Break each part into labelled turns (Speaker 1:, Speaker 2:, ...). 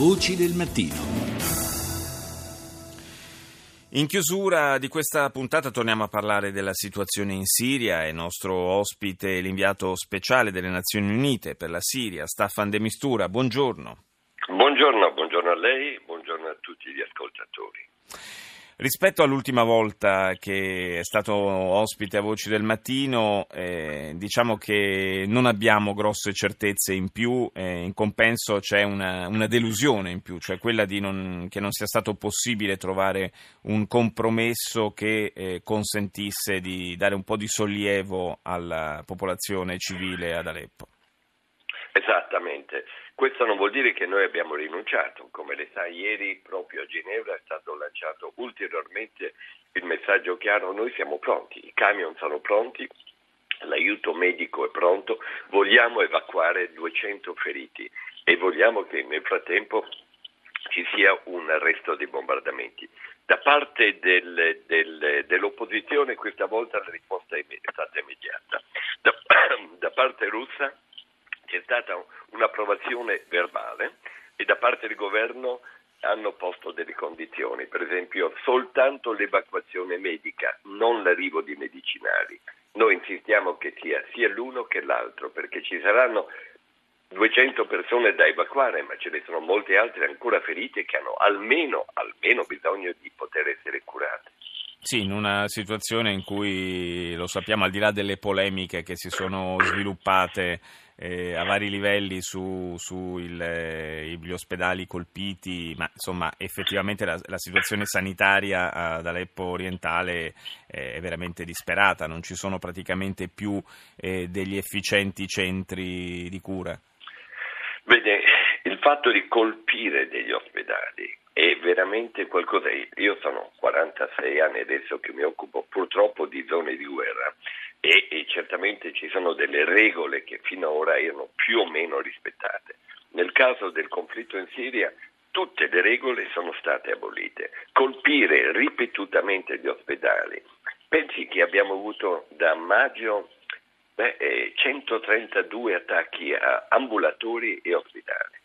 Speaker 1: Voci del mattino. In chiusura di questa puntata torniamo a parlare della situazione in Siria e il nostro ospite, l'inviato speciale delle Nazioni Unite per la Siria, Staffan de Mistura. Buongiorno.
Speaker 2: Buongiorno, buongiorno a lei, buongiorno a tutti gli ascoltatori.
Speaker 1: Rispetto all'ultima volta che è stato ospite a Voci del Mattino, eh, diciamo che non abbiamo grosse certezze in più, eh, in compenso c'è una, una, delusione in più, cioè quella non, che non sia stato possibile trovare un compromesso che eh, consentisse di dare un po' di sollievo alla popolazione civile ad Aleppo.
Speaker 2: Esattamente. Questo non vuol dire che noi abbiamo rinunciato. Come le sa, ieri proprio a Ginevra è stato lanciato ulteriormente il messaggio chiaro, noi siamo pronti, i camion sono pronti, l'aiuto medico è pronto, vogliamo evacuare 200 feriti e vogliamo che nel frattempo ci sia un arresto dei bombardamenti. Da parte del, del, dell'opposizione questa volta la risposta è stata immediata. Da, da parte russa c'è stata un'approvazione verbale e da parte del governo hanno posto delle condizioni, per esempio soltanto l'evacuazione medica, non l'arrivo di medicinali. Noi insistiamo che sia sia l'uno che l'altro, perché ci saranno 200 persone da evacuare, ma ce ne sono molte altre ancora ferite che hanno almeno, almeno bisogno di poter essere curate.
Speaker 1: Sì, in una situazione in cui, lo sappiamo, al di là delle polemiche che si sono sviluppate eh, a vari livelli su, su eh, ospedali colpiti, ma insomma effettivamente la, la situazione sanitaria ad Aleppo orientale eh, è veramente disperata, non ci sono praticamente più eh, degli efficienti centri di cura.
Speaker 2: Vede, il fatto di colpire degli ospedali è veramente qualcosa. Io sono 46 anni adesso che mi occupo purtroppo di zone di guerra e, e certamente ci sono delle regole che fino ad ora erano più o meno rispettate. Nel caso del conflitto in Siria tutte le regole sono state abolite. Colpire ripetutamente gli ospedali. Pensi che abbiamo avuto da maggio beh, 132 attacchi a ambulatori e ospedali.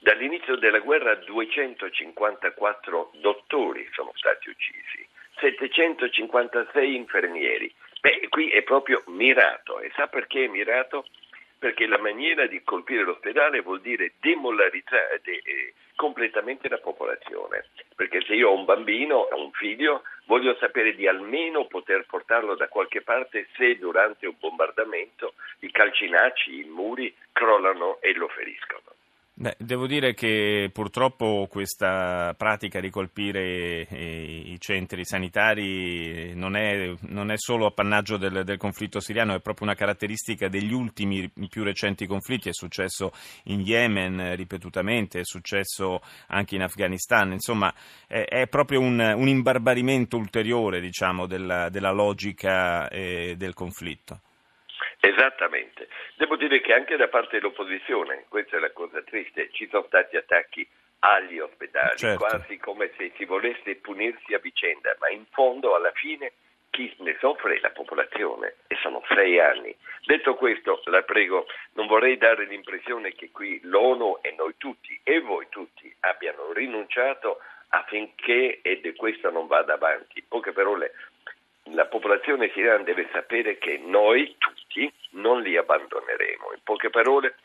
Speaker 2: Dall'inizio della guerra 254 dottori sono stati uccisi, 756 infermieri. Beh, qui è proprio mirato e sa perché è mirato? Perché la maniera di colpire l'ospedale vuol dire demolarizzare eh, completamente la popolazione. Perché se io ho un bambino, un figlio, voglio sapere di almeno poter portarlo da qualche parte se durante un bombardamento i calcinacci, i muri crollano e lo feriscono.
Speaker 1: Beh, devo dire che purtroppo questa pratica di colpire eh, i centri sanitari non è, non è solo appannaggio del, del, conflitto siriano, è proprio una caratteristica degli ultimi più recenti conflitti. È successo in Yemen ripetutamente, è successo anche in Afghanistan. Insomma, è, è proprio un, un, imbarbarimento ulteriore diciamo, della, della logica eh, del conflitto.
Speaker 2: Esattamente. Devo dire che anche da parte dell'opposizione, questa è la cosa triste, ci sono stati attacchi agli ospedali, certo. quasi come se si volesse punirsi a vicenda, ma in fondo alla fine chi ne soffre è la popolazione e sono sei anni. Detto questo, la prego, non vorrei dare l'impressione che qui l'ONU e noi tutti e voi tutti abbiano rinunciato affinché ed questo non vada avanti. Poche parole, la popolazione siriana deve sapere che noi tutti non li abbandoneremo. In poche parole,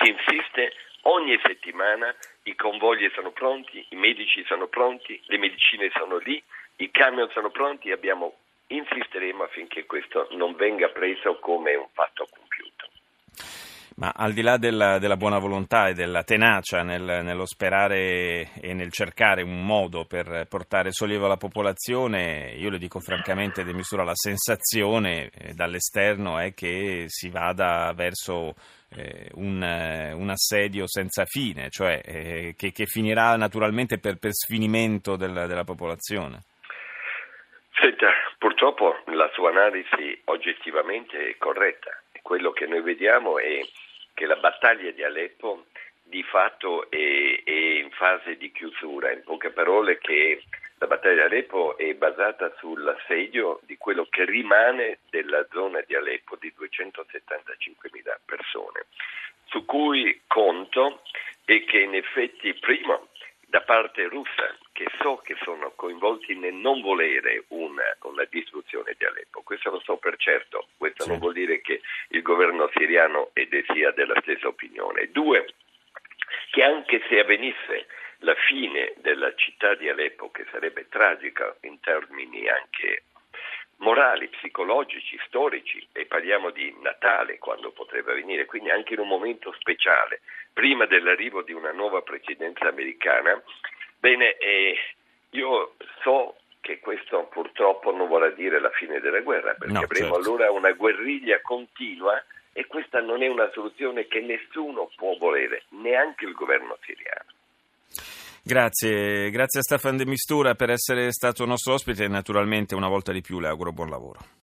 Speaker 2: si insiste ogni settimana, i convogli sono pronti, i medici sono pronti, le medicine sono lì, i camion sono pronti, abbiamo, insisteremo affinché questo non venga preso come un fatto compiuto.
Speaker 1: Ma al di là della, della, buona volontà e della tenacia nel, nello sperare e nel cercare un modo per portare sollievo alla popolazione, io le dico francamente di misura la sensazione eh, dall'esterno è che si vada verso eh, un, un, assedio senza fine, cioè eh, che, che, finirà naturalmente per, per sfinimento del, della popolazione.
Speaker 2: Senta, purtroppo la sua analisi oggettivamente è corretta. Quello che noi vediamo è che la battaglia di Aleppo di fatto è, è, in fase di chiusura, in poche parole che La battaglia di Aleppo è basata sull'assedio di quello che rimane della zona di Aleppo di 275.000 persone, su cui conto e che in effetti prima da parte russa, che so che sono coinvolti nel non volere una, una distruzione di Aleppo. Questo lo so per certo, questo sì. non vuol dire che il governo siriano sia della stessa opinione. Due, che anche se avvenisse la fine della città di Aleppo, che sarebbe tragica in termini anche morali, psicologici, storici, e parliamo di Natale quando potrebbe avvenire, quindi anche in un momento speciale, prima dell'arrivo di una nuova presidenza americana. Bene, eh, io so che questo purtroppo non vorrà dire la fine della guerra, perché no, avremo certo. allora una guerriglia continua e questa non è una soluzione che nessuno può volere, neanche il governo siriano.
Speaker 1: Grazie, grazie a Stefan De Mistura per essere stato nostro ospite e naturalmente una volta di più le auguro buon lavoro.